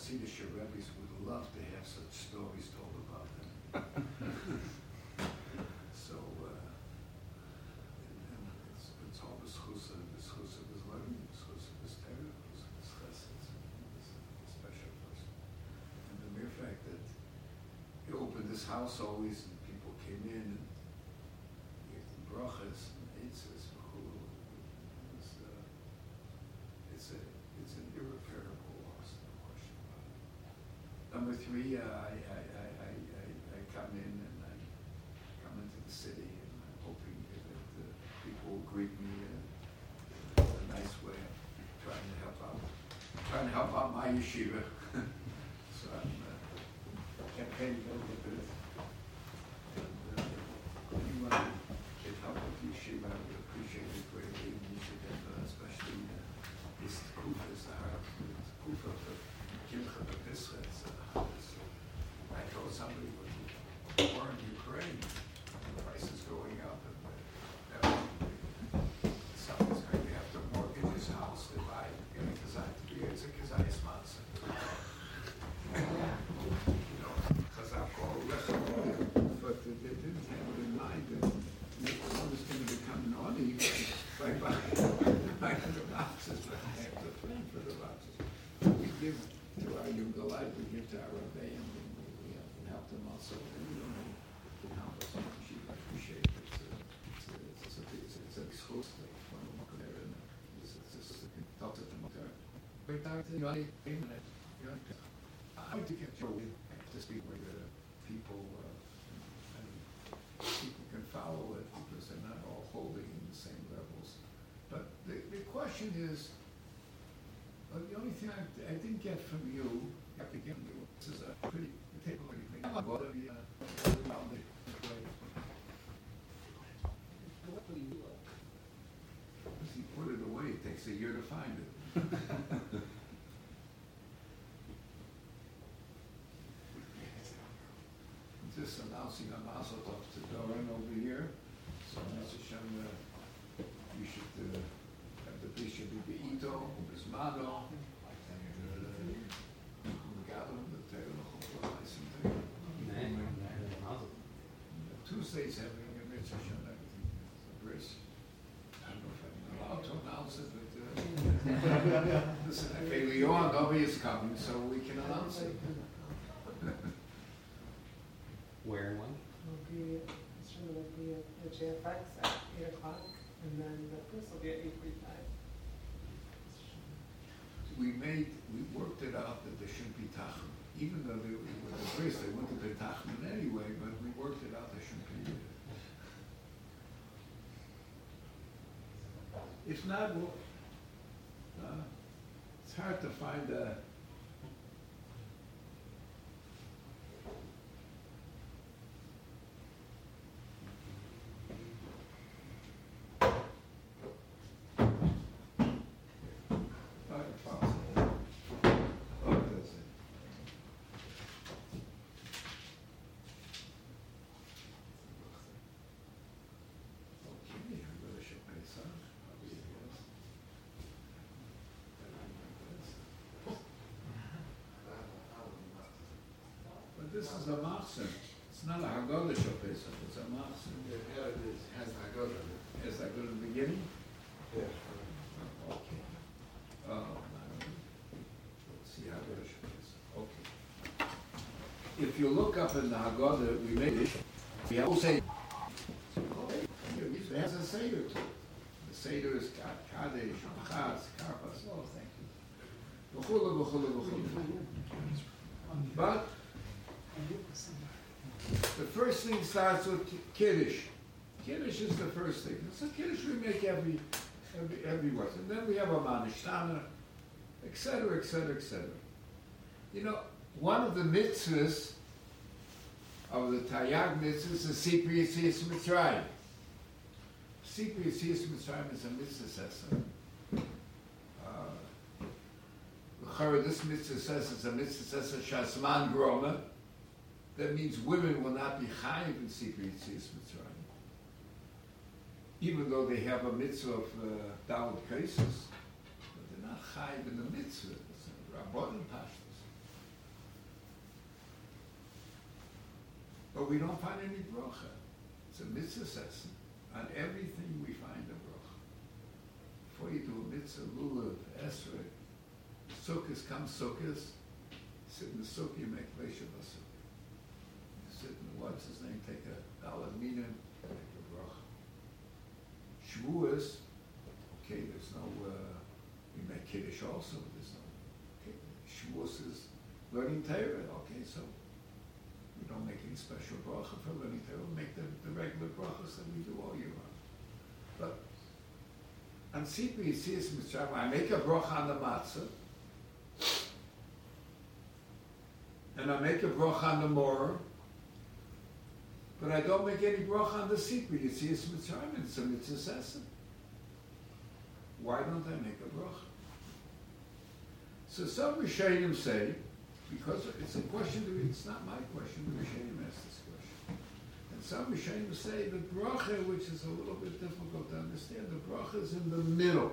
Hasidic rabbis would love to have such stories told about them. so, uh, and, and it's, it's all this chusa, this chusa, this learning, special person. And the mere fact that he opened this house always and people came in and gave them brachas and eitzes, it's, uh, it's a, it's an irreparable loss, no question about it. Number three, uh, I, I, I, I, I, come in and I come into the city and I'm hoping that uh, people will greet me in a nice way. I'm trying to help out, trying to help out my yeshiva. so I'm uh, campaigning a little bit. And uh, anyone who can help with the yeshiva, I would appreciate it greatly. And you should get, uh, especially uh, this kufa is the heart, the kufa of the Kimcha of Israel. It's, uh, it's, I told somebody when we were in Ukraine, the price is going up and uh, that somebody's going to have to mortgage his house to buy, get a kazai to be, it's a kazai sponsor. You know, Chazal called restaurant, but they they didn't have it in mind that one was going to become naughty by buying, buying the boxes, but I have the plan for the boxes. We give to our young life, we give to our Rebbe, and we, we, we have to help them also, and we don't know, can help us, and she appreciate it. It's a, it's a, it's a, it's a, it's a exclusive from the Mokker there, and it's, it's just, talk to the Mokker. Wait, talk to the, I, a minute, you know, I get to speak with the people, uh, and people can follow it because they're not all holding in the same levels. But the, the question is, uh, the only thing I, I didn't get from you, the beginning, this is a pretty, take a look at me. I'm about to be, uh, around the way. If you put it away, it takes a year to find it. Tov to Doran over here. So, Mr. You should, uh, the be Ito, Bismado, and, Gado, the Taylor, Chopra, something. Tuesday's having a mitzvah bris. I don't know if I'm allowed to announce it, but, uh, listen, okay, Leon, nobody is coming, so we can announce it. Where and when? will be, it's sure will be at the JFX at eight o'clock, and then the first will be at eight forty-five. we made, we worked it out that there shouldn't be tachum. Even though they were the first, they wouldn't have been tachum anyway, but we worked it out, there shouldn't be. If not, well, uh, it's hard to find a, not impossible. Oh, that's it. Okay, I'm gonna show my son. I'll be yes. But this is a machzor. It's not a Haggadah Shal Pesach, it's a machzor. Yeah, it is, has go there. Is that good in the beginning? Yeah. Oh, okay. Oh. Let's see Haggadah Shal Pesach. Okay. If you look up in the Haggadah, we made it, we have say, it has a Seder to it. The Seder is Ka- Kadesh, Chaz, Karpas, oh, thank you. V'chulu, v'chulu, v'chulu. But the first thing starts with Kiddush. Kiddush is the first thing. So Kiddush we make every, every, every once. And then we have a Manishtana, etc., etc. et cetera, et cetera. You know, one of the mitzvahs of the Taryag mitzvahs is Sipri Yitzis Mitzrayim. Sipri Yitzis Mitzrayim is a mitzvah sessa. Uh, this mitzvah says it's a mitzvah says Shasman Groma. That means women will not be chayiv in secret Yitzis Mitzrayim. Even though they have a mitzvah of uh, Dawud cases, but they're not chayiv in the mitzvah. It's a rabbanim pashtas. But we don't find any brocha. It's a mitzvah session. On everything we find a brocha. Before you do a mitzvah, lulav, esrei, sukkahs, come sukkahs, sit in the sukkah, you make leishavasa what's his name, take a dalad mina, make a bracha. Shavuos, okay, there's no, uh, we make kiddush also, there's no, okay, Shavuos is learning Torah, okay, so we don't make any special bracha for learning Torah, we make the, the regular brachas that we do all year round. But on Sipri Yitzias Mitzrayim, I make a bracha on the matzah, and I make a bracha on the morah, but I don't make any bracha on the Sipri Yitzias Mitzrayim, it's a mitzvah session. Why don't I make a bracha? So some Rishonim say, because it's a question, to, it's not my question, the Rishonim asked this question. And some Rishonim say the bracha, which is a little bit difficult to understand, the bracha is in the middle.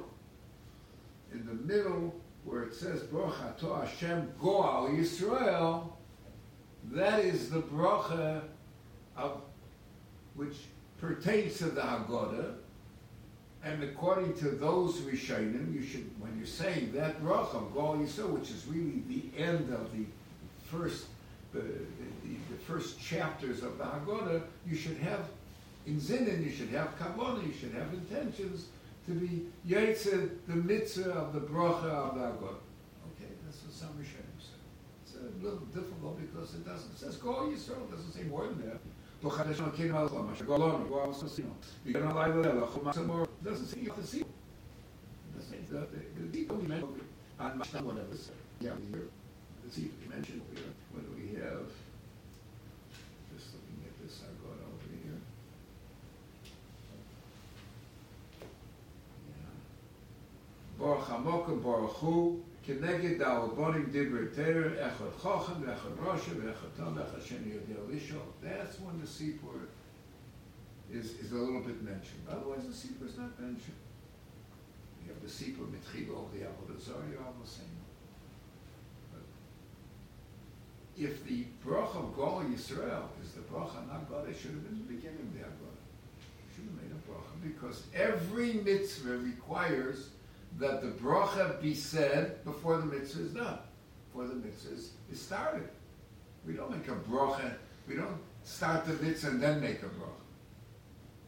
In the middle, where it says, Bracha to Hashem Goal Yisrael, that is the bracha of, which pertains to the Haggadah, and according to those Rishonim, you should, when you're saying that bracha, Goal Yisrael, which is really the end of the first, the, the, first chapters of the Haggadah, you should have, in Zinin, you should have kavanah, you should have intentions to be Yitzhak, the mitzvah of the bracha of the Haggadah. Okay, that's what some Rishonim say. It's a little difficult because it doesn't, it says Goal Yisrael, it doesn't say more than that. You're gonna lie to them. Doesn't say you have to see. Doesn't say the the people we mentioned on whatever. Yeah, here. The see we mentioned. What do we have? Just looking at this, I've got over here. Baruch Hamokim Baruch Hu. כנגד העבונים דברי תרא, אחד חוכם ואחד רושם ואחד תם ואחד שני יודע לשאול. That's when the Sipur is, is a little bit mentioned. Otherwise, the Sipur is not mentioned. You have the Sipur Mitchilo, the Avodah Zarah, you're all the same. But if the bracha of Gol Yisrael is the bracha not God, it should have been the beginning of the Haggadah. Should have made a bracha because every mitzvah requires that the bracha be said before the mitzvah is done, before the mitzvah is, started. We don't make a bracha, we don't start the mitzvah and then make a bracha.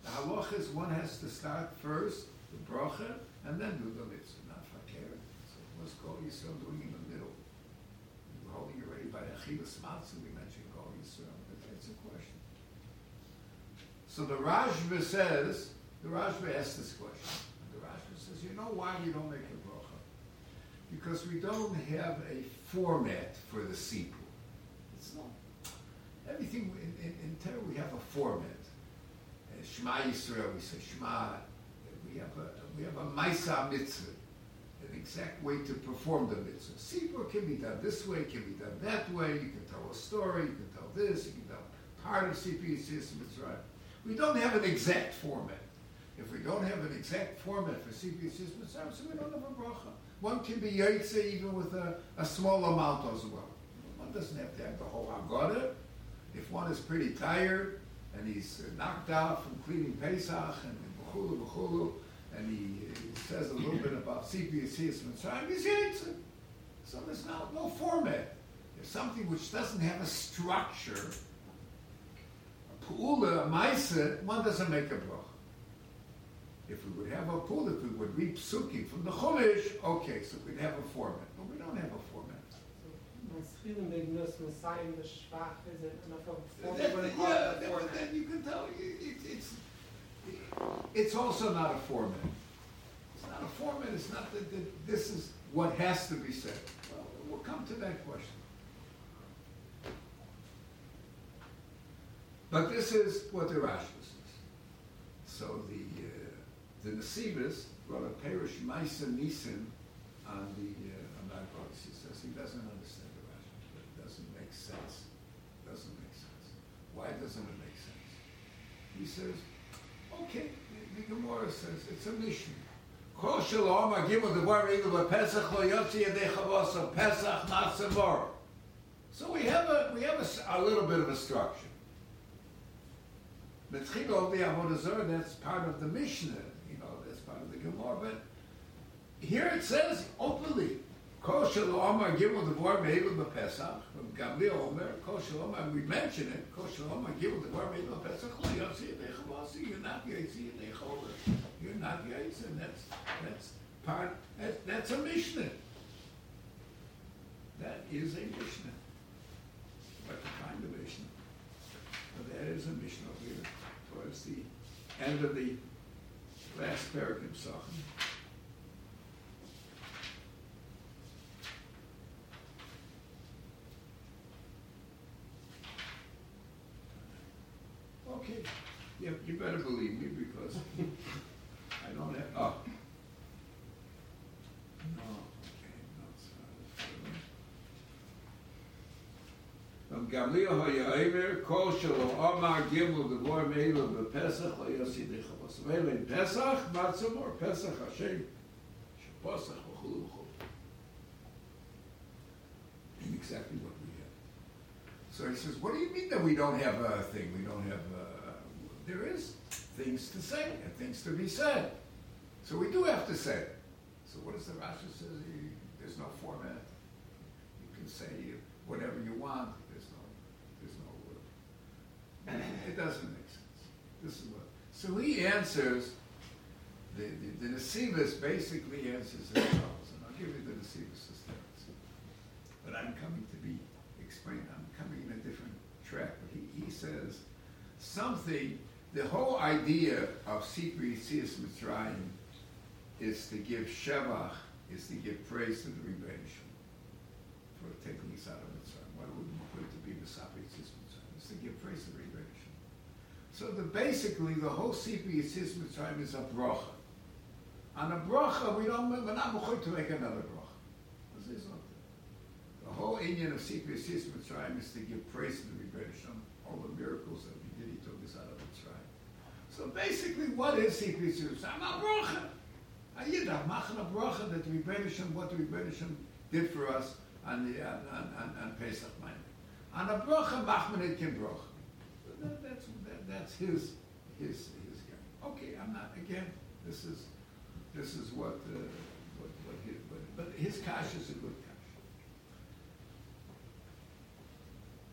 The halacha is one has to start first the bracha and then do the mitzvah, not fakir. So what's Kol Yisrael doing in the middle? We're holding it ready by Achilles Matzah, we mentioned Kol Yisrael, but that's a question. So the Rashba says, the Rashba asks this question you know why we don't make a bracha? Because we don't have a format for the sipur. It's not. Everything in, in, in Torah we have a format. Uh, Shema Yisrael, we say Shema. We have a we have a Maisa mitzvah, an exact way to perform the mitzvah. Sipur can be done this way, can be done that way. You can tell a story, you can tell this, you can tell part of Yitzis Mitzrayim. We don't have an exact format. If we don't have an exact format for CPS system, so we don't have a bracha. One can be yaitse even with a, a small amount as well. One doesn't have to have the whole Haggadah. If one is pretty tired and he's knocked out from cleaning Pesach and b'chulu b'chulu, and he, he, says a little bit about CPS system, he's yaitse. So there's no, no format. There's something which doesn't have a structure. A pu'ula, a maisa, one doesn't make a bracha. If we would have a pool, if we would read psukim from the Chumash, okay, so we'd have a format. But we don't have a format. Maschilim Ignus Messiah the Shvach isn't enough of a format That- yeah, calls that- but then you can tell, it- it's, it's also not a format. It's not a format, it's not that, that this is what has to be said. Well, we'll come to that question. But this is what the Rashi says. So the, uh, the Nesivus brought a Perish Maisa Nisan on the, uh, on that. He says he doesn't understand the Rashi. It doesn't make sense. It doesn't make sense. Why doesn't it make sense? He says, okay, the, the Gemara says, it's a mission. Chavos Pesach bar. So we have a we have a a, little bit of a structure. The that's part of the Mishnah, you know, that's part of Gemara, but here it says openly, Kol Shelo Omar Gimel Devar Me'elu B'Pesach, from Gamliel Omer, Kol Shelo Omar, we mention it, Kol Shelo Omar Gimel Devar Me'elu B'Pesach, Lo Yotzi Yedei Chavasi, you're not Yotzi Yedei Chover, you're not Yotzi, and that's, that's part, that, that's a Mishnah. That is a Mishnah. To find the Mishnah. But that is a Mishnah here, towards the end of the last paragraph, Sachem. Okay, you, you better believe me because I don't have, oh. No, okay, no, it's not. From Gamliel Kol Shelo Gimel Devor. Meilo in Pesach, Pesach Hashem. And exactly what we have. So he says, what do you mean that we don't have a thing, we don't have a, there is things to say and things to be said. So we do have to say. it. So what does the Rashi? You- There's no format. You can say whatever you want. There's no, there's no. uh, It doesn't make sense. This is what. So he answers. The the, the Nesivus basically answers as follows, and I'll give you the Nesivus stance. But I'm coming to be explained. I'm coming in a different track. But he he says something. The whole idea of Sipri Yitzias Mitzrayim is to give Shevach, is to give praise to the Rebbeinu for taking us out of Mitzrayim. Why would we put it to be Misapi Yitzis Mitzrayim? It's to give praise to the So basically, the whole Sipri Yitzis Mitzrayim is a bracha. On a bracha, we don't, we're not mechuy to make another bracha. This is the whole Indian of Sipri Yitzis Mitzrayim is to give praise to the Rebbeinu all the miracles that he did, he took us out of Mitzrayim. So basically, what is Sipri Yitzis Mitzrayim? A bracha. A yidach, machen a bracha that Rebbeinu what Rebbeinu did for us on the, on, on, on, Pesach Monday. On a bracha, machmen it kim bracha. That's, that, that's his, his, his guy. Okay, I'm not, again, this is, this is what, uh, what, what his, but, but his kash is a good kash.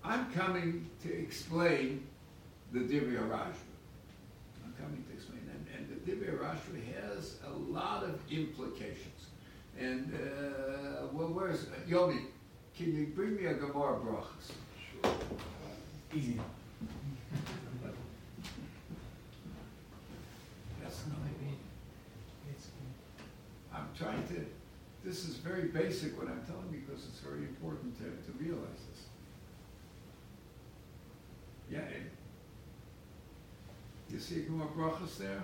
I'm coming to explain the Divya Rashba. I'm coming to explain, and, and the Divya Rashba has a lot of implications. And, uh, well, where's, uh, Yomi, can you bring me a Gemara Brachas? Sure. Easy. That's not, I'm trying to, this is very basic what I'm telling you because it's very important to, to realize this. Yeah, and you see Gemara Brachas there?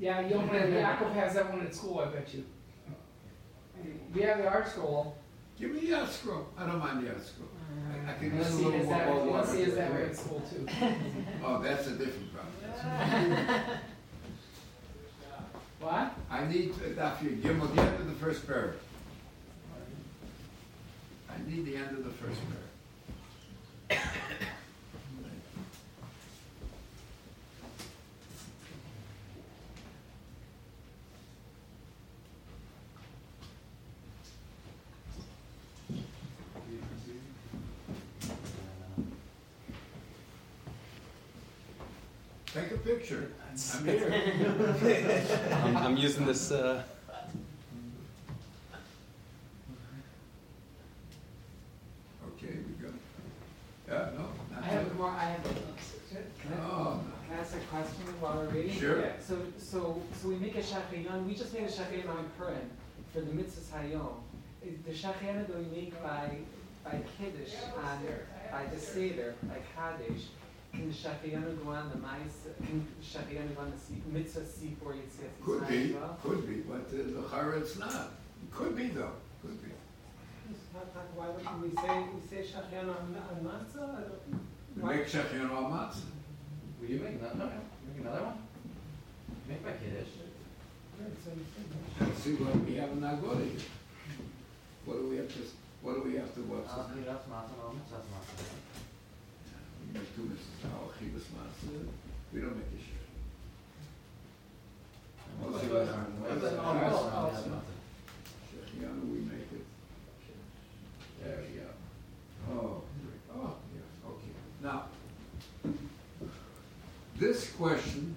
Yeah, you'll have, Yaakov has that one at school, I bet you. We have the ArtScroll. Give me the ArtScroll. I don't mind the ArtScroll. I- I can use a little more that, bold unless he water. has that way at school too. Oh, that's a different problem. I need Daf Gimel, the end of the first paragraph. I need the end of the first paragraph. Take a picture. I'm here. I'm, I'm using this. Uh, Okay, we go. Yeah, no, I have yet. more, I have, can I, Oh, can I ask a question while we're reading? Sure. Yeah, So, so, so we make a shachayon, we just made a shachayon on Purim for the mitzvahs hayom. Is the shachayon that we make by, by kiddush on, by the seder, by kaddish, can the shachayon go the mais, can the shachayon go on the si- mitzvah sipor yitzhak could be, well? could be, but uh, the chara it's not. Could be though, could be. Why wouldn't we say, we say shachayon on, on matzah? I don't- We why- make shechyon al matzah. Will you make another, no, make another one? Make my kiddush. Right, so you say. Let's see what we have in Nagoya here. What do we have to, what do we have to, what's Uh, his name? that's matzah, that's matzah. We don't make a share. What's Mostly the- we make it. There we go. Oh, oh, yes, okay. Now, this question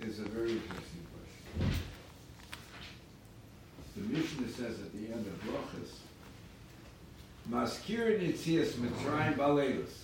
is a very interesting question. The Mishnah says at the end of Brachas, Maskir Nitzias Mitzrayim Baleilus.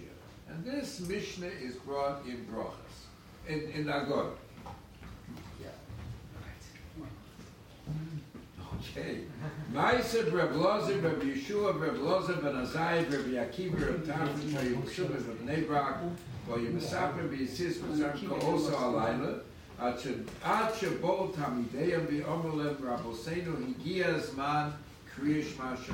And this Mishnah is brought in Brachas, in, in Agor. Okay. Ma'aser Reb Lozer, Reb Yeshua, Reb Lozer, Ben Azai, Reb Yakiva, Reb Tarfon, Reb Yeshua, Reb Bnei Brak, Bo Yimesaper, B'Yisis, B'Zar, Ko'osa Alayla, עד שבו תלמידיהם ואומר להם רבותינו הגיע הזמן קריאה שמע של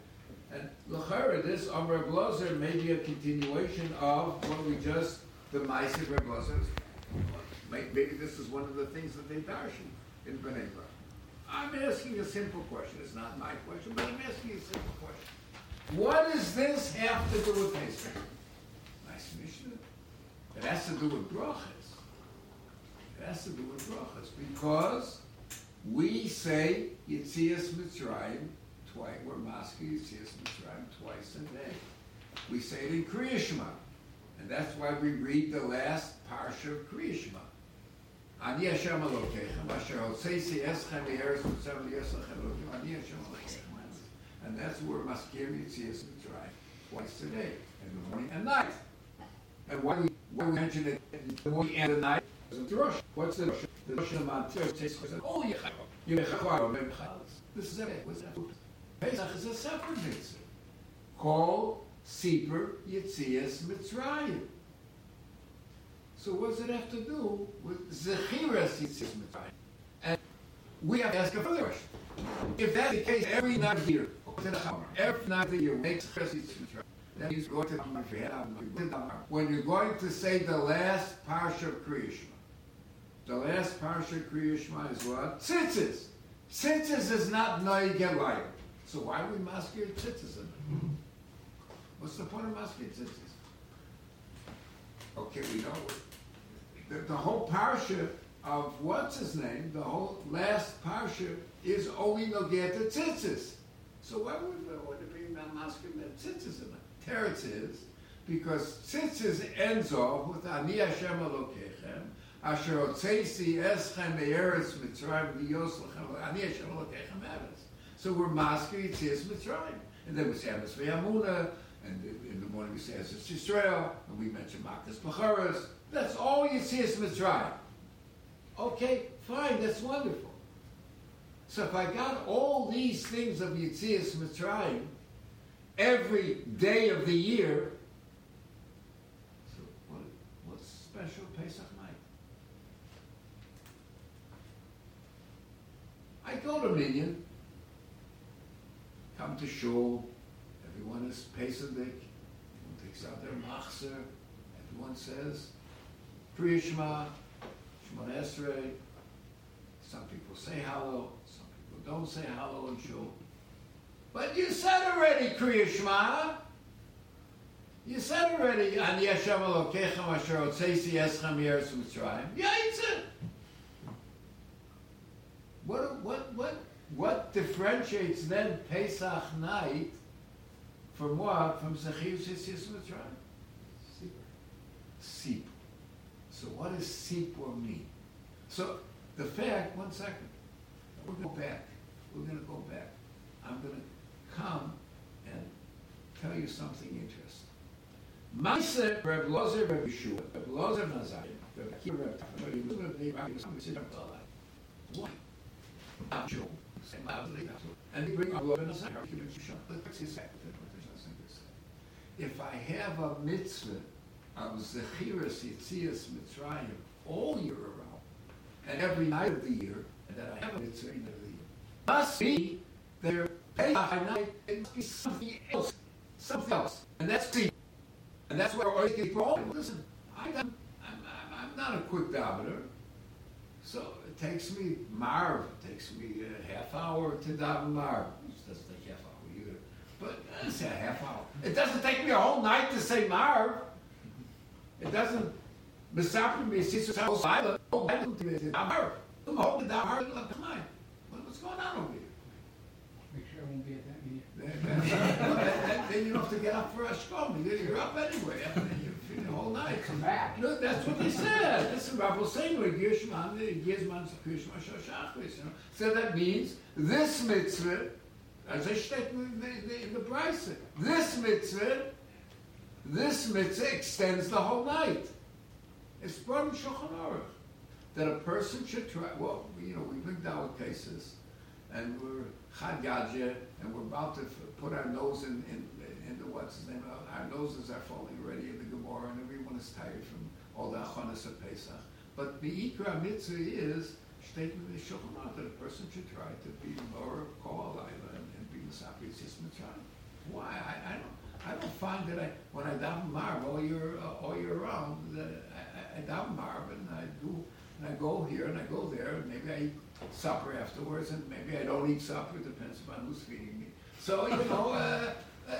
And Lachara, this on Reb may be a continuation of what we just, the Maisiv Reb Lozer's. Maybe this is one of the things that they darshan in Bnei. I'm asking a simple question. It's not my question, but I'm asking a simple question. What does this have to do with Pesach? Nice Mishnah. It has to do with brachas. It has to do with brachas because we say Yitzias Mitzrayim twice. We're masking Yitzias Mitzrayim twice a day. We say it in Kriya Shema, and that's why we read the last parsha of Kriya Shema. Ani Hashem Elokechem, Asher Hotzeisi Eschem Yeretz Mitzrayim Yeslachem Elokim, Ani Hashem Elokechem. And that's where Maskir Yitzias Mitzrayim twice a day, in the morning and night. And why we, we mention it in the morning and the night? What's the Rosh? The Rosh Hashanah Yechayim. This is it. What's that? Pesach is a separate mitzvah. Called Sefer Yitzias Mitzrayim. So what does it have to do with Zechiras Yitzias Mitzrayim? And we have to ask a further question. If that's the case, every night year, every night of the year, makes Zechiras Yitzias Mitzrayim. That to when you're going to say the last parsha of Kriyashma. The last parsha of Kriyashma is what? Tzitzis. Tzitzis is not Noigel So why are we masking tzitzis in? What's the point of masking tzitzis? Okay, we know. The, the whole parsha of what's his name, the whole last parsha is Owi Nogeh to tzitzis. So why would, would it be not masking that tzitzis in it? Teretz is because tzitzis ends off with Ani Hashem Elokechem Asher Otzeisi Eschem Eretz Mitzrayim V'yos Lechem Ani Hashem Elokechem Eretz. So we're masking Yitzias Mitzrayim, and then we say Amos V'Yamuna, and in the morning we say Eretz Yisrael, and we mention Makas Bacharas. That's all Yitzias Mitzrayim. Okay, fine, that's wonderful. So if I got all these things of Yitzias Mitzrayim every day of the year, so what, what's special Pesach night? I go to Minyan, come to shul, everyone is Pesach, everyone takes out their machzer, everyone says, Kriya Shema, Esrei, some people say Hallel, some people don't say Hallel in shul. But you said already, Kriya Shema. You said already, Ani Hashem Elokechem Asher Otzeisi Eschem Yeretz Mitzrayim. Yaitze. What, what, what, what differentiates then Pesach night from what? From Zechiyus Yitzis Mitzrayim? Sipur. So what does Sipur mean? So the fact, one second, we're gonna go back, we're gonna go back. I'm gonna come and tell you something interesting. Maise Reb Lozer Reb Yeshua, Reb Lozer Reb Akiva Reb Tafel, Reb Yeshua Reb Rabbi Yisrael, Reb Yisrael. Why? I'm sure. And they bring? If I have a mitzvah of Zechiras Yitzias Mitzrayim all year around, and every night of the year, and that I have a mitzvah every the year, must be there Pesach night, it must be something else, something else, and that's the, and that's where I get wrong. Listen, I, I'm, I'm, I'm not a quick davener, so takes me Marv, it takes me a half hour to daven Marv. It doesn't take half hour either, but let's a half hour. It doesn't take me a whole night to say Marv. It doesn't. Misapri me sister so silent. I don't think it's Marv. I'm holding that Marv all the time. What's going on over here? Make sure I won't be at that meeting. Then you don't have to get up for a scrum. You're up anyway. I mean, you feel the whole night. Come back. No, that's what they said. This is Rabbi Seinler, Gishman, Gizman, Krishma, Shoshachris, you know. So that means this mitzvah, as I state in the, the, the Bryson, this mitzvah, this mitzvah extends the whole night. It's brought in Shulchan Aruch that a person should try. Well, you know, we've been down with cases, and we're Chad Gadya, and we're about to put our nose in, in, into what's his name. Our noses are falling already in the Gemara, and everyone is tired from all the achonis of Pesach. But the ikra mitzvah is statement the Shulchan that a person should try to be more kol and, and be misapri sis mitzrayim. Why? I, I don't. I don't find that I, when I daven marv all year, uh, all year round, that I, I, daven marv and I do, and I go here and I go there, and maybe I eat supper afterwards, and maybe I don't eat supper, it depends upon who's feeding me. So, you know, uh, uh,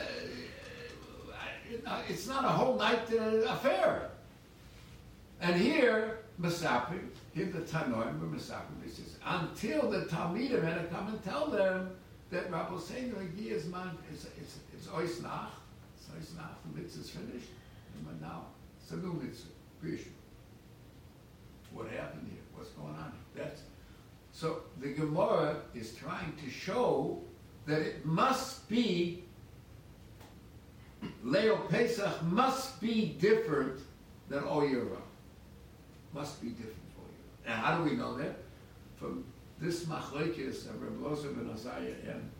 it's not a whole night uh, affair. And here, Masapri, here the Tanoim he says, until the Talmidim had to come and tell them that Rabbi like years man, it's, it's, it's oisnach, it's oisnach, the mitzvah is finished, and now, it's a new mitzvah. What happened here? What's going on here? That's, so the Gemara is trying to show that it must be, Leo Pesach must be different than all year round. Must be different for you. And how do we know that? From this machlekes of Reb Lozer ben Azariah and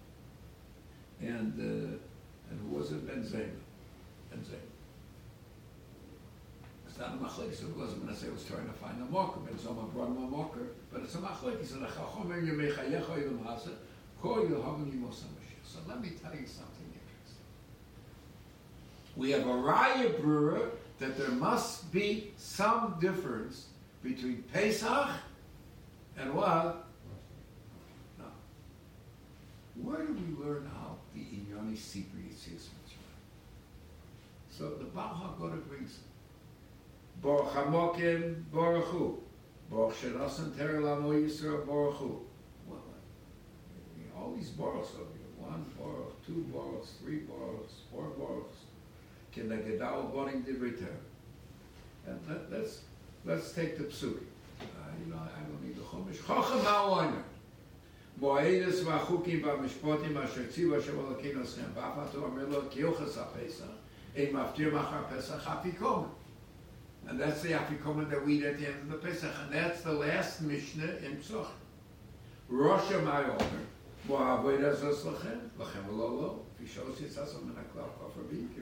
and uh, and who was it? Ben Zayma. Ben Zayma. It's not a machlekes. Reb Lozer ben Azariah was trying to find a marker. Ben Zoma brought him a marker, but it's a machlekes. So let me tell you something. We have a raya brewer that there must be some difference between Pesach and what? No. Where do we learn how the Inyani Sipri Yitzis So the Baal HaGoda brings Baruch HaMokim Baruch Hu Baruch Shenosan Ter Lamo Yisrael Baruch Hu? All these Baruchs over here. One Baruch, two Baruchs, three Baruchs, four Baruchs in the Gedal Gorindi Rita. And let, us let's, let's take the psukim. Uh, you know, I don't need the Chumash. Chochem ha'oiner. Mo'edis v'achukim v'mishpotim asher tzivu Hashem Elokeinu Eschem v'afatu amir lo kiyuchas ha'pesach ein maftir machar Pesach ha'pikomen. And that's the ha'pikomen that we eat at the end of the Pesach. And that's the last Mishnah in Psuch. Rosh ha'oiner. Mo'avoidas es lachem lachem lo lo. Fishos yitzasam min ha'klal kofar b'yikir.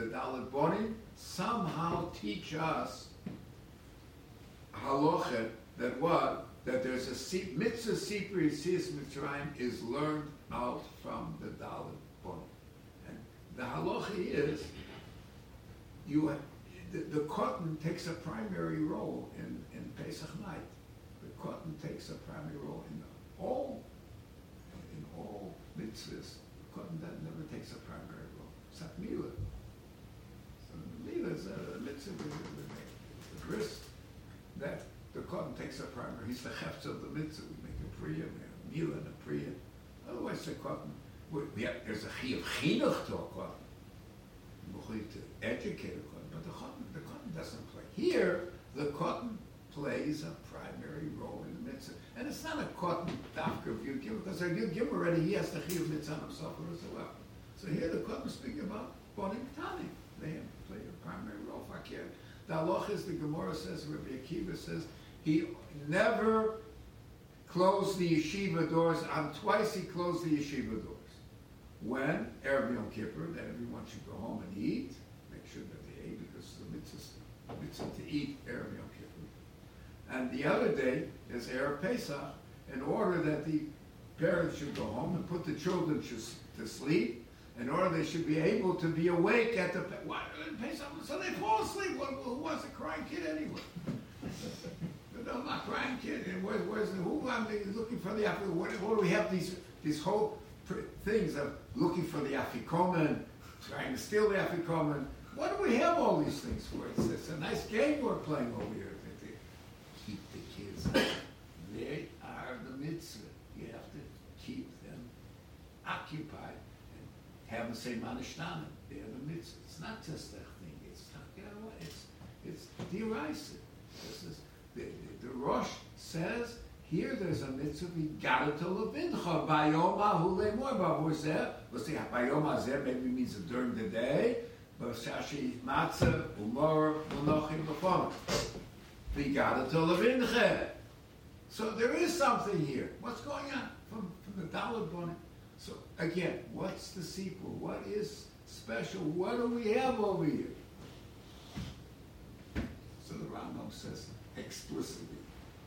the Dalit Bonim, somehow teach us halacha that what? That there's a si- mitzvah sipri sis mitzrayim is learned out from the Dalit Bonim. And the halacha is, you, the, the cotton takes a primary role in, in Pesach night. The cotton takes a primary role in all in all mitzvahs, Cotton that never takes a primary role, except. Is a mitzvah, bris, that the Cotton takes a primary, he's the heft of the mitzvah, we make a priya, have Mila and a priya. Otherwise the Cotton, there's a chiyuv chinuch to a Cotton. To educate a Cotton, but the Cotton, the Cotton doesn't play. Here, the Cotton plays a primary role in the mitzvah. And it's not a cotton dafka of Yud Gimel, because Yud Gimel already, he has the chiyuv mitzvah himself as well. So here the cotton is speaking about bonim tani. They play a primary role. Fakir. The halach is the Gemara says, Rabbi Akiva says, he never closed the yeshiva doors. On twice he closed the yeshiva doors. When Erev Yom Kippur, that everyone should go home and eat. Make sure that they ate because the mitzvah, mitzvah to eat Erev Yom Kippur. And the other day is Erev Pesach, in order that the parents should go home and put the children to sleep, in order they should be able to be awake at the what, Pesach, so they fall asleep. who wants a crying kid anyway? I'm not crying kid. And where's, where's the, who I'm looking for the what, what do we have these these whole things of looking for the afikomen, trying to steal the afikomen. What do we have all these things for? It's, it's a nice game we're playing over here. they Keep the kids. they are the mitzvah. You have to keep them occupied have them same manishtanim. They're the mitzvah. It's not just that thing. It's you know, it's it's derisive. This is the, the, the Rosh says here there's a mitzvah v'gada to levincha bayoma hu lemor bavur zeh. Let's see, bayoma zeh maybe means during the day. But shashi matzah umor unochim. V'gada to levincha. So there is something here. What's going on from, from the Dalit Bonnet? Again, what's the sequel? What is special? What do we have over here? So the Rambam says explicitly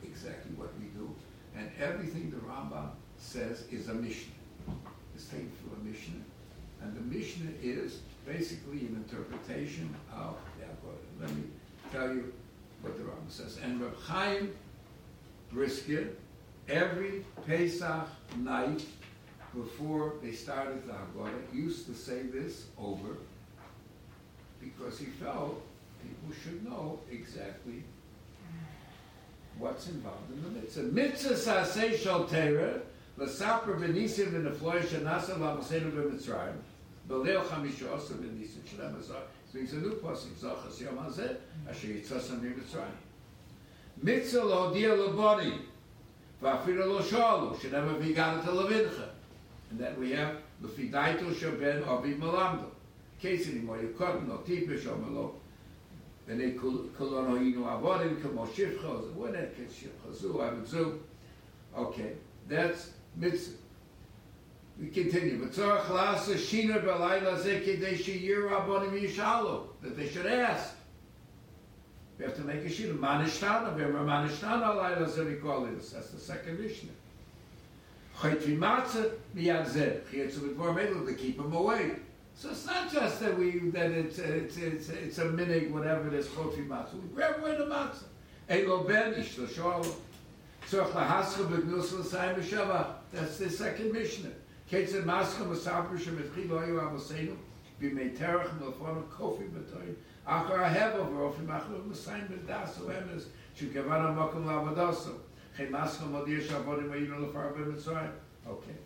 exactly what we do. And everything the Rambam says is a Mishnah. It's taken from a Mishnah. And the Mishnah is basically an interpretation of, yeah, let me tell you what the Rambam says. And Reb Chaim Brisker, every Pesach night before they started the Haggadah, used to say this over because he felt people should know exactly what's involved in the mitzvah. Mitzvah saseh shal terah, l'saper v'nisim v'nefloy shenasa v'amasenu v'mitzrayim, b'leo chamisha osa v'nisim shalem azar. He's a new pasuk, zachas yom hazeh, asher yitzasam v'mitzrayim. Mitzvah lo dia leboni, v'afira lo shalu, shenever v'gana to levincha. And that we have Lefidaito Shoben Ovid Malamdo. Case anymore, you couldn't, or Tipish or Malo. And they Kolono Inu Avodim, Kamo Shifchos, Winnet, Shifchosu, Avitzu. Okay, that's mitzvah. We continue. That they should ask. We have to make a shina. Manishtana, v'emra manishtana alayla zerikolilis. That's the second Mishnah. Chaytri matzah miyad zeh. Chaytri matzah to keep him away. So it's not just that we that it's it's it's, it's a minig whatever it is chotri matzah. We grab away the matzah. Elo ben ishlo shalom. Tzorch lahascha b'gnus l'sayim b'shava. That's the second mishnah. Ketzed mascha masapur shemetchil hoyu avoseinu b'mei terach melfon kofi b'toyim. Achar over ofim achar masayim b'das oemes shukavana mokum lavadosom. Chay mascha modir shavodim ayinu l'far b'mitzrayim. Okay.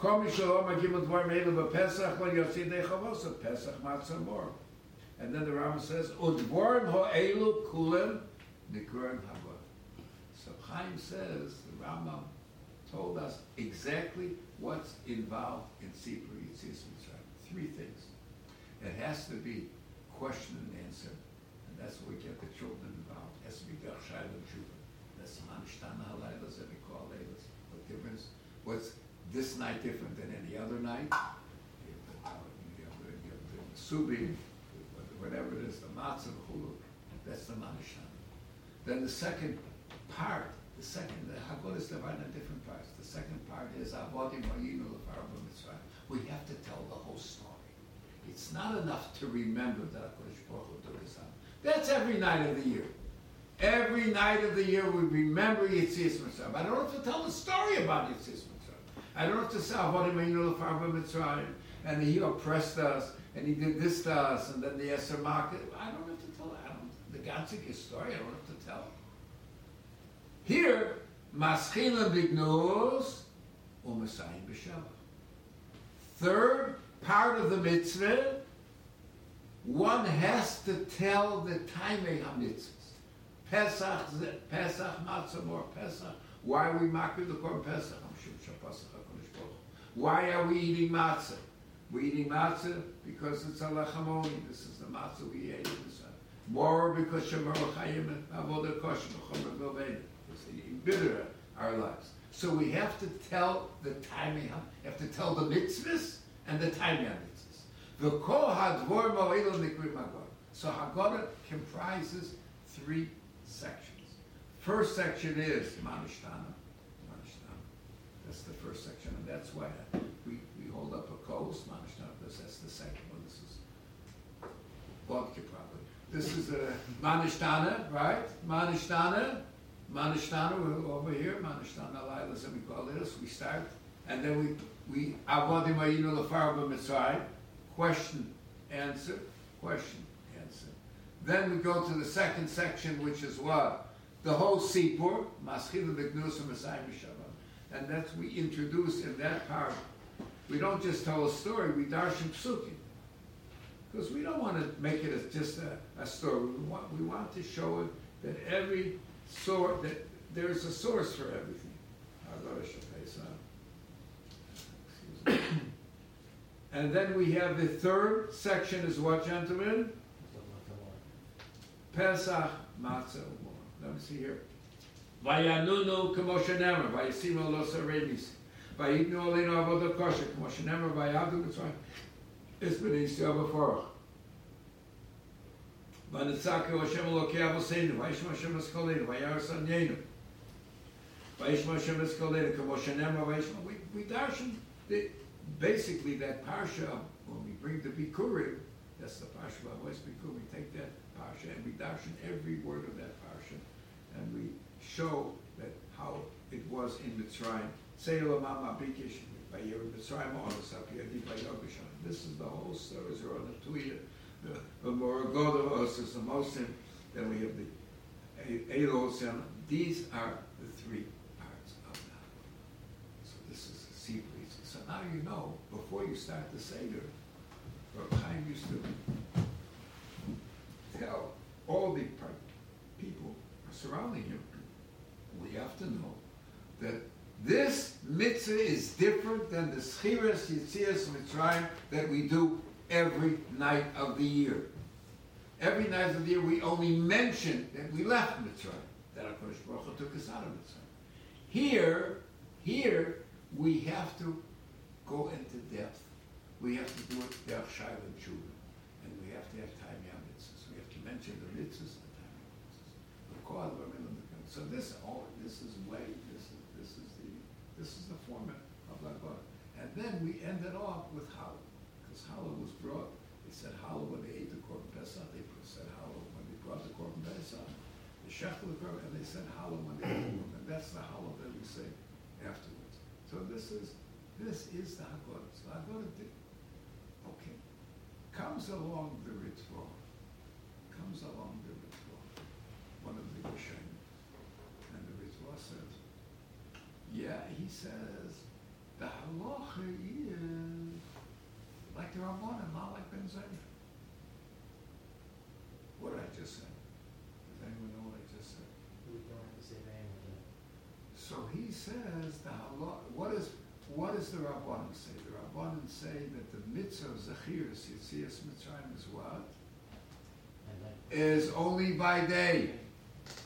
כל מי שלא מגיעים לדברים האלה בפסח, לא יוצא ידי חבוסה, פסח מצה מור. And then the Rambam says, ודבורים האלו כולם נקראים הגוד. So Chaim says, the Rambam told us exactly what's involved in Sipur Yitzis Mitzrayim. Three things. It has to be question and answer, and that's where we get the children involved. It has to be Gachshai and Tshuva. What difference? What's this night different than any other night. The, subi, whatever it is, the matzah, the hulu, that's the manishan. Then the second part, the second, the divided into different parts. The second part is avodim. We have to tell the whole story. It's not enough to remember that HaKadosh. That's every night of the year. Every night of the year we remember Yitzis Mitzvah. I don't have to tell the story about Yitzis Mitzvah. I don't have to say Avodim Einu Lefarba Mitzrayim, and he oppressed us, and he did this to us, and then the Esser market. I don't have to tell. I don't. The Gansik story. I don't have to tell. Here, Maschila Bignus, Umasayim B'Shabbat. Third part of the mitzvah, one has to tell the timing of. Pesach, Pesach, Matzah, or Pesach. Why are we making the Korban Pesach? Why are we eating matzah? We're eating matzah because it's a lechamoni. This is the matzah we ate sun. More because Shemar Chayim Avodah Kosher B'Chomer eating bitter our lives. So we have to tell the timing. We have to tell the mitzvahs and the timing of mitzvahs. The Kol Hadvor Mo'elo Nikri Magor. So Haggadah comprises three sections. First section is. Manishtana. That's the first section, and that's why we, we hold up a coast, Manishtana, because that's the second one. This is vodka probably. This is a Manishtana, right? Manishtana. Manishtana, we're over here, Manishtana Lailas, and we call this. We start, and then we, we, Avodim Ayinu Lefarba Mitzrayim, question, answer, question. Then we go to the second section, which is what? The whole Sipur, Maschil Messiah Shabbat. And that's, we introduce in that part, we don't just tell a story, we darshan psukim. Because we don't want to make it just a, a story. We want, we want to show it that every source, that there's a source for everything. And then we have the third section is what, gentlemen? Pesach Matzah Umor. Let me see here. Vayanunu kamo shenemer, vayasimu lo saremis, vayitnu olenu avodah kosher, kamo shenemer, vayavdu mitzvah, es b'nei Yisrael b'forach. Vanitzake Hashem Elokei Avoseinu, vayishma Hashem eskolenu, vayaras anyenu, vayishma Hashem eskolenu, kamo shenemer, vayishma, we, we darshan, the, basically that parsha, when we bring the Bikurim, that's the parsha of West Bikurim, we take that parsha and we darshan every word of that parsha, and we show that how it was in Mitzrayim. This is the whole story, Zerah Natuya, the the Moragoda Os is the Mosim, then we have the Elosim. These are the three parts of that. So this is sea breeze. So now you know, before you start the Seder, Rabbi Chaim used to tell all the people surrounding him, we have to know that this mitzvah is different than the Schiras Yitzias Mitzrayim that we do every night of the year. Every night of the year we only mention that we left Mitzrayim, that HaKadosh Baruch Hu took us out of Mitzrayim. Here, here, we have to go into depth. We have to do it Derech Shai and Tshuva. And we have to have time mitzvahs. We have to mention the mitzvahs and the time mitzvahs. Kol Advarim So this, all, this is way, this is, this is the, this is the format of Lagod. And then we ended off with Challah, because Challah was brought, they said Challah when they ate the Korban Pesach, they said Challah when they brought the Korban Pesach. The Shechel of the and they said Challah when they ate the Korban, that's the Challah that we say afterwards. So this is, this is the Haggadah. So Haggadah did, okay, comes along the Ritva, comes along the Ritva, one of the Rishonim, and the Ritva says, yeah, he says, the halacha is like the Rabbanim, not like Ben Zayir. What did I just say? Does anyone know what I just said? We don't have to say name So he says the halach, what is, what does the Rabbanim say? The Rabbanim say that the mitzvah of Zachiris, Yitzias Mitzrayim is what? And only by day.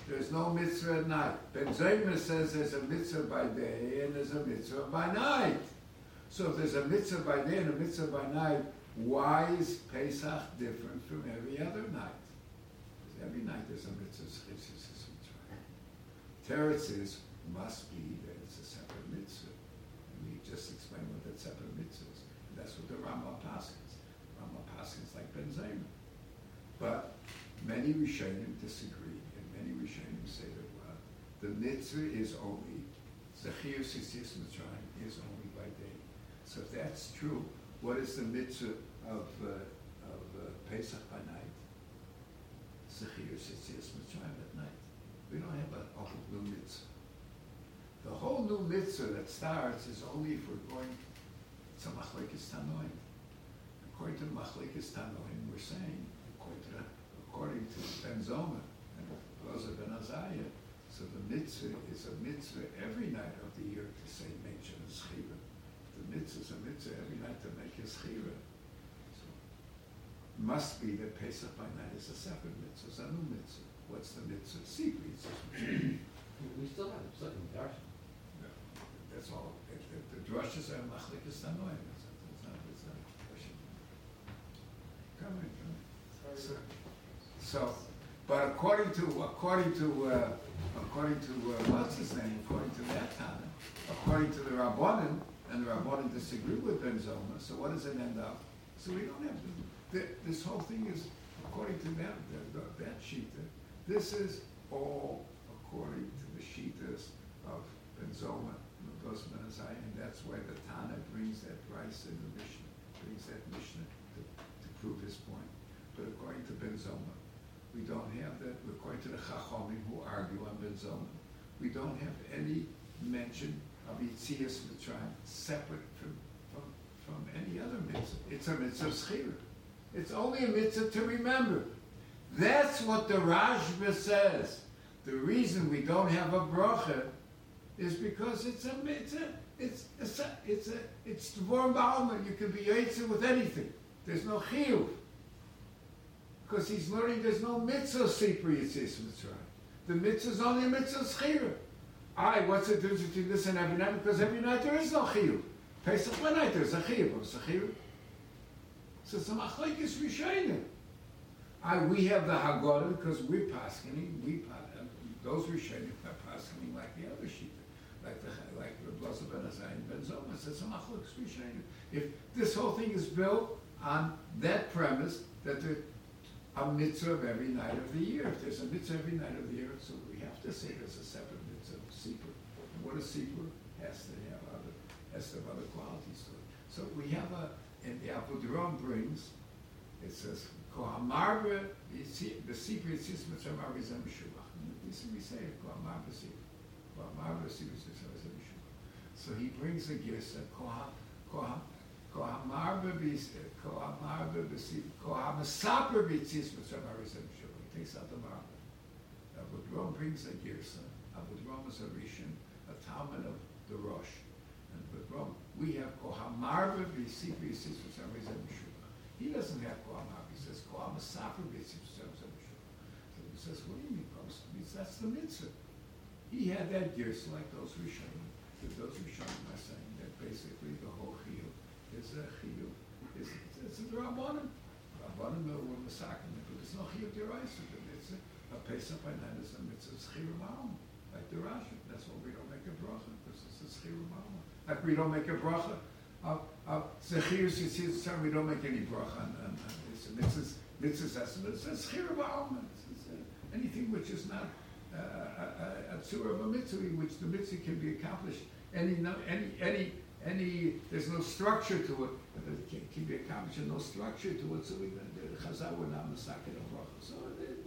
There's no mitzvah at night. Ben Zoma says there's a mitzvah by day and there's a mitzvah by night. So if there's a mitzvah by day and a mitzvah by night, why is Pesach different from every other night? Because every night there's a mitzvah. Teretz is, must be that it's a separate mitzvah. And we just explained what that separate mitzvah is. And that's what the Rambam paskins. Rambam paskins like Ben Zoma. But many Rishonim disagree, that well, the mitzvah is only Zechir Sisis Mitzrayim is only by day. So if that's true, what is the mitzvah of, uh, of uh, Pesach by night? Zechir Sisis Mitzrayim at night. We don't have a, a whole new mitzvah. The whole new mitzvah that starts is only if we're going to Machlekes Tanoim. According to Machlekes Tanoim, we're saying, according to, according to Ben Zoma and Rosa Ben Azariah, so the mitzvah is a mitzvah every night of the year to say mention and schiva. The mitzvah is a mitzvah every night to make a schiva. So must be that Pesach by night is a separate mitzvah, it's a new mitzvah. What's the mitzvah? Secret. It's just mitzvah. We still have second darshan. That's all. If, if the drushes are machlikas tanoim, it's, it's not, it's not a question. Come in, come in. So, so, but according to, according to, uh, according to, uh, what's his name, according to that Tana, according to the Rabbanim, and the Rabbanim disagree with Ben Zoma, so what does it end up? So we don't have to, th- this whole thing is, according to them, the, the, that Shita, this is all according to the Shitas of Ben Zoma, and that's why the Tana brings that rice in the Mishnah, brings that Mishnah to, to prove his point. But according to Ben Zoma, we don't have that, according to the Chachomim who argue on Ben Zoma, we don't have any mention of Yitzias Mitzrayim separate from, from, from any other mitzvah. It's a mitzvah schira. It's only a mitzvah to remember. That's what the Rashba says. The reason we don't have a bracha is because it's a mitzvah. It's it's a, it's a it's Dvorim Ba'alma. You can be Yitzhak with anything. There's no chiyuv. Because he's learning there's no mitzvah sipri Yitzis Mitzrayim. The mitzvah is only a mitzvah schira. Aye, what's the difference between this and every night? Because every night there is no chiyuv. Pesach one night there's a chiyuv. What's the chiyuv? So it's a machlekes rishayim. Aye, we have the Haggadah because we're paskening. We those rishayim are paskening like the other shita, like the like the Blazer Ben Azai and Ben Zoma. A rishayim. If this whole thing is built on that premise that the a mitzvah every night of the year. If there's a mitzvah every night of the year, so we have to say there's a separate mitzvah, seeker. And what a seeker has to have other, has to have other qualities to it. So we have a, and the Abudarham brings, it says, Kohamarba, the seeker is his mitzvah, is. This we say, Kohamarba seeker. Kohamarba seeker is his mitzvah. So he brings a gisa, Koham, He takes out the marba. Abudarham brings a girsa. Abudarham is a rishon, a talmud of the Rosh. And Abudarham, we have bis, bitzis mitzvah, Marba is Meshubach. He doesn't have Kohamarba. He says bitzis mitzvah, Marba is Meshubach. So he says, what do you mean Kohamasaper? That's the mitzvah. He had that girsa like those rishonim. Those rishonim are saying that basically the whole is a chiyuv. It's, it's a rabbanim. Rabbanim were masakim, but there's no chiyuv deraisa. The mitzvah, a pesach by night It's a schira ma'am, like the Rashi. That's why we don't make a bracha, because it's a schira ma'am. Like we don't make a bracha of, of zechir yitzis, we don't make any bracha on, on, on it's a mitzvah, mitzvah estimate. It's a schira ma'am. It's, it's uh, anything which is not uh, a, a, a tzur of a mitzvah, which the mitzvah can be accomplished. Any, any, any, any, there's no structure to it, it can, be accomplished, no structure to it, so we, the chazal were not masakin of. So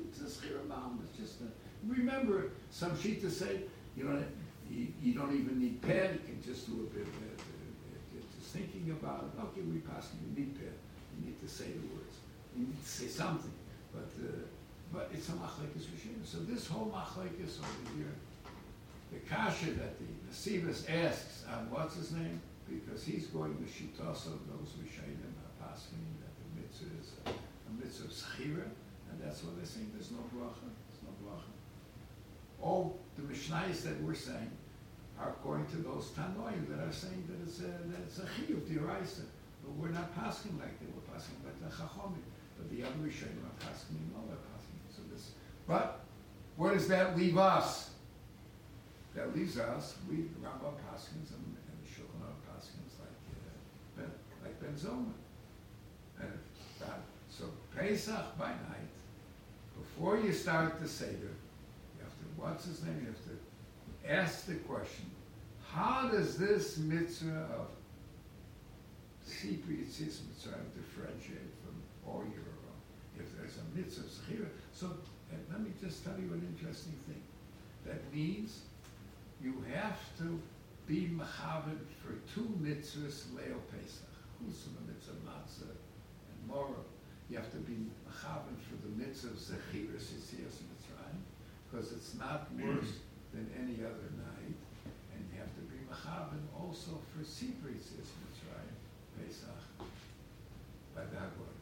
it's a schira ma'am, it's just a, remember, some shita say, you know, you, you don't even need pen, you can just do a bit of, uh, uh, just thinking about okay, we you need pen, you need to say the words, you need to say something, but, uh, but it's a machlekes rishon. So this whole machlekes over here, the kasha that the Nesivus asks on what's his name, because he's going to shitos of those rishonim are passing that the mitzvah is a, a mitzvah of schira, and that's why they're saying there's no bracha, there's no bracha. All the mishnayos that we're saying are according to those tanoim that are saying that it's a, that it's a chiyuv diraisa, but we're not passing like they were passing like the chachomim. But the other rishonim are passing, no, they're passing. So this, but where does that leave us? That leaves us, we, Rambam Paskins and, and Shulchan Aruch Paskins like, uh, ben, like Ben Zoma. And that, so Pesach by night, before you start the Seder, you have to, what's his name? You have to ask the question, how does this mitzvah of Sipri Yitzis Mitzrayim differentiate from all around? If there's a mitzvah so let me just tell you an interesting thing. That means you have to be mechaven for two mitzvahs Leil Pesach. Chusam mitzvah matzah and moral. You have to be mechaven for the mitzvah of Zechira Yitzis Mitzrayim, because it's not worse than any other night. And you have to be mechaven also for Sipri Yitzis Mitzrayim, Pesach, by Haggadah.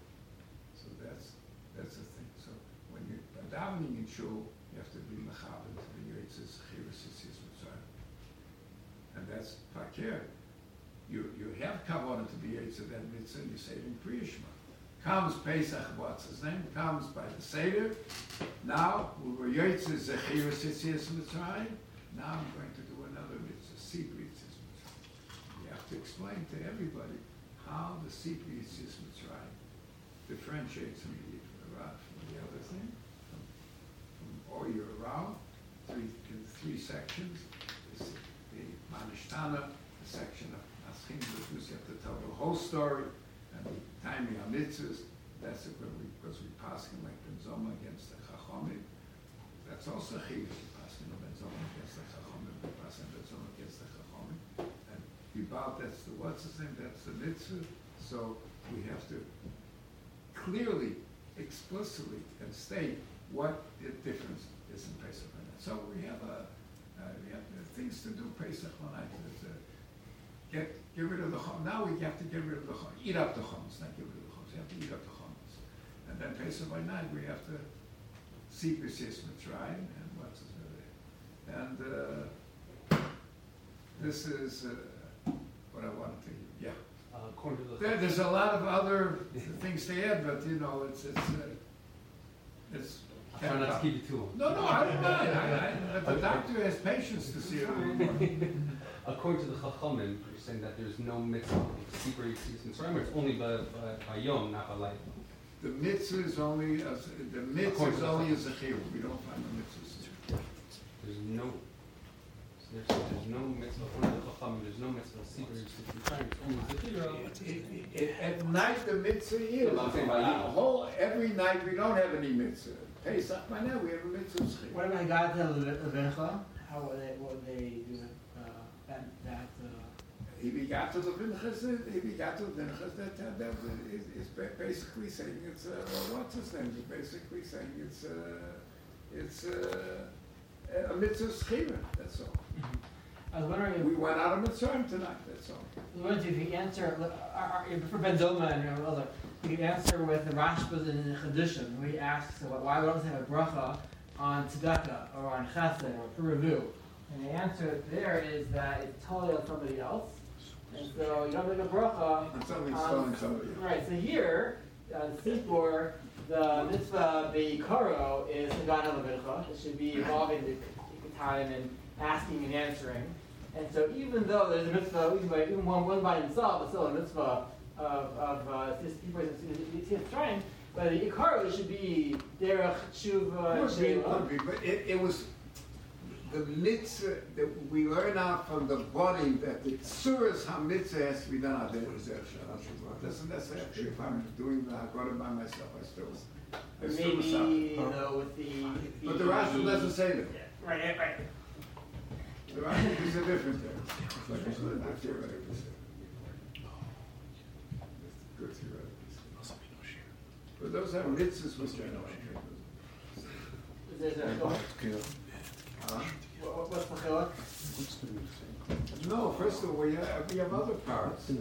So that's, that's the thing. So when you're davening in shul, you have to be mechaben to the Yitzis Zechira Yitzis Mitzrayim. And that's fakir. You, you have kavana to be Yitzis that mitzvah, you say it in Kriya Shema. Comes Pesach, what's his name? Comes by the Seder. Now, we were Yitzis Zechira Yitzis Mitzrayim. Now I'm going to do another mitzvah, Yitzis Mitzrayim. You have to explain to everybody how the Yitzis Mitzrayim differentiates from the, from the other thing, from, from all year around, three, three sections. This, the section of Maschim, which you have to tell the whole story, and the timing of mitzvahs, that's it, we, because we pass him like Ben Zoma against the Chachomim. That's also Chiv, we pass him Ben Zoma against the Chachomim, we pass him Ben Zoma against the Chachomim. And bow, that's the, what's his name, that's the mitzvah, so we have to clearly, explicitly, and state what the difference is in Pesach. So we have a, we have uh, things to do Pesach. There's a, get, get rid of the chum. Now we have to get rid of the chum. Eat up the chums, not get rid of the chums. You have to eat up the chums. And then Pesach by night we have to seek Rishis Mitzrayim and what's name. And uh, this is uh, what I wanted to. Yeah. uh, the. There, there's a lot of other things to add, but you know, it's, it's, uh, it's. Try not to keep you too long. No, no, I don't mind, I, I, the doctor has patience to see it. According to the Chachamim, you're saying that there's no mitzvah of secret season. Sorry, it's only by, by, by yom, not by light. The mitzvah is only, a- the mitzvah is only a zechir, we don't find the mitzvahs. There's no, there's, there's no mitzvah, according to the Chachamim, there's no mitzvah secret. It's only zechira. It- it- At night, the mitzvah is, No, I'm saying by a you. whole, every night, we don't have any mitzvah. Pesach, by now, we have a mitzvah zechir. What about God to Levicha? How would they, what would they do uh, that, that, uh, He begat to the Pinchas, he begat to the Pinchas, that, that, that is, is basically saying it's, uh, well, what's his name? It's basically saying it's, uh, it's, uh, a mitzvah schira, that's all. I was wondering if, We went out of Mitzrayim tonight, that's all. I was wondering if you answer, uh, are, are, for Ben Zoma and your other, you answer with the Rashbas in the Chedushin, where he asks, why why don't we have a bracha on tzedakah, or on chesed, or puravu? And the answer there is that it's totally on somebody else, and so you don't make a bracha only Um, stoning somebody. Right, so here, uh, Sipur, the mitzvah, the karo is Levincha. It should be involving the time and asking and answering. And so even though there's a mitzvah, even, by, even one, one by himself, it's still a mitzvah of, of uh, this people trying, but the karo should be derech tshuva Would would be, but it, it was, the mitzvah, that we learn out from the body that the tsuras ha-mitzvah has to be done out there. Doesn't necessarily, have to be if I'm doing the Haggadah by myself, I still, I still Maybe stop. though with the. with But the Rashi doesn't say that. Right, right, The Rashi is a different there. It's like it's not theoretically said. Good theoretically. But those are mitzvahs which I know. Is a Huh? what, what's the? No, first of all, we have, we have other parts. Think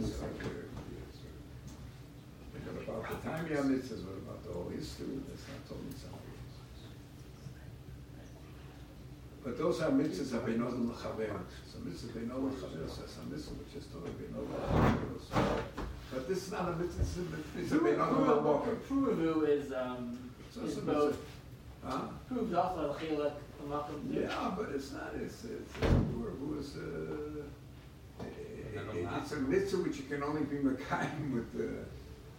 about the time you have mitzvahs, what about the whole history, that's not totally something else. But those are mitzvahs of Beinod L'chaver. Some mitzvahs Beinod L'chaver, so some mitzvahs which is totally Beinod L'chaver. But this is not a mitzvah, it's a- it's a Beinod L'chaver. Puravu is, um, So is it's both, mitzvah. Huh? Puravu is also a chiluk, a makom. Yeah, but it's not, it's, it's, uh, who, who is, uh, it- it's a mitzvah which you can only be Mekayim with, uh,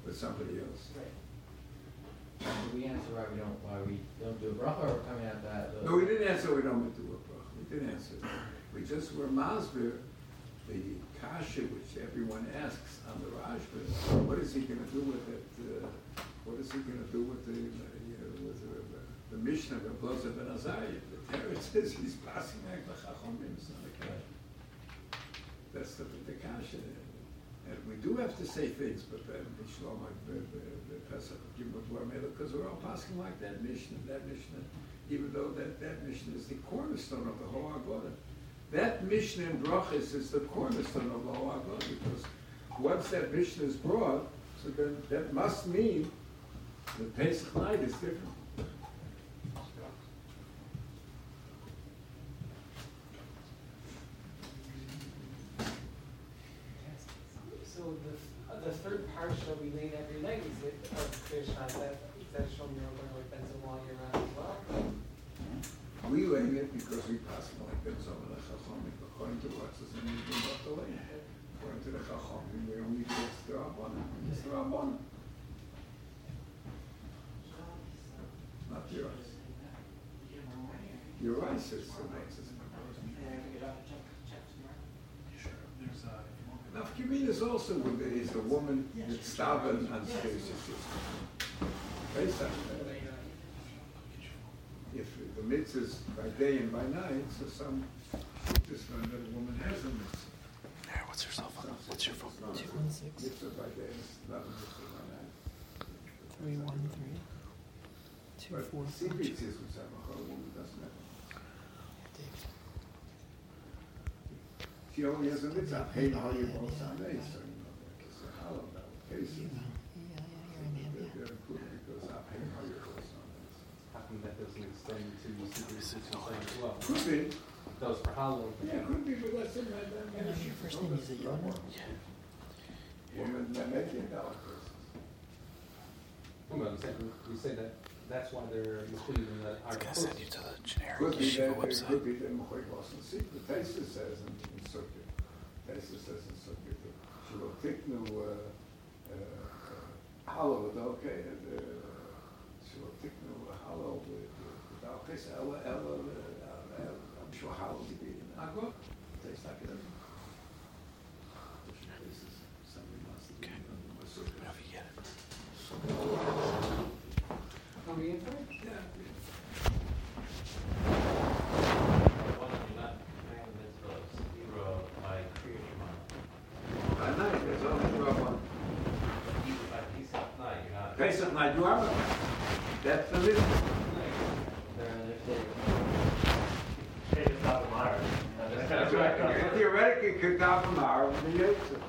with somebody else. Right. We answer why we don't, why we don't do a bracha, or coming at that? uh, No, we didn't answer, we don't do a bracha, we didn't answer. We just were masbir the kasha which everyone asks on the Rashba, what is he gonna do with it? uh, What is he gonna do with the, uh, you know, with the, the Mishnah of Blazer ben Azariah? The Torah says he's passing like the Chachomim, it's not a kasha. That's the, the kasha. And we do have to say things, but the, the, the Pesach, because we're all passing like that Mishnah, that Mishnah, even though that, that Mishnah is the cornerstone of the whole Agoda. That Mishnah in Brachis is the cornerstone of the whole Agoda, because once that Mishnah is brought, so then that must mean that Pesach night is different. So the, uh, the third parsha we read every night is it, of Krishna, is that, is that Shom Yerobin or Benzim while you're around as well? We learn it because we pass it like Ben Zoma Chachomim, according to what is in the Batalei. According to the Chachomim, we only do it's the Rabbanan, it's the Rabbanan, not your eyes. Your eyes says the night is Nafkamin is also when there is a woman that's stubborn and stays Based on. If the mitzvah is by day and by night, so some this one that a woman has a mitzvah. what's your cell phone? What's your phone? Two one six. Mitzvah by day is not a mitzvah by night. Three one three. Two But four four secret two. A a how you you a how you. How doesn't extend to secret Sitting as well? Could be. For Halloween. Yeah, could be, but that's your first name, is it Yonah? Woman, that it dollar saying, say that, that's why they're included in the It's Arba gonna send you to the generic Yeshiva that, website. could be that Mochoy Boston secret. Taisa says in, in Sukkot, Taisa says in Sukkot, that she will take no, uh, uh, hollow with okay, and, uh, she will take no hollow with, with Alkes, Ella, Ella, uh, I'm sure hollow to be in Agua. Taste like it. Somebody wants to be in the Sukkot. Whenever you get it. Are we in for it? Yeah. By night, there's only twelve one. Pesach night, you are. That's the limit. That's right. Theoretically, could down from our, the Yitzhak.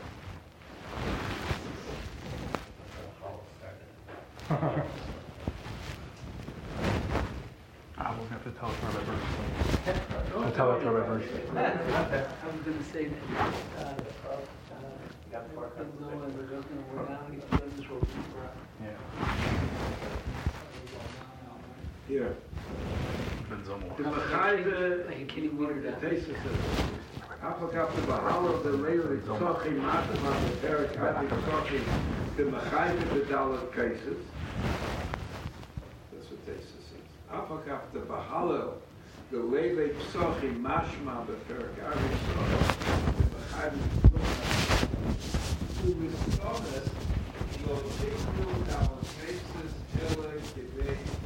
I will have to tell it to our. I'll tell it to our. I was gonna say that, uh, uh, Here. That's what Taisa says. The the Mashma, the the די גרויסע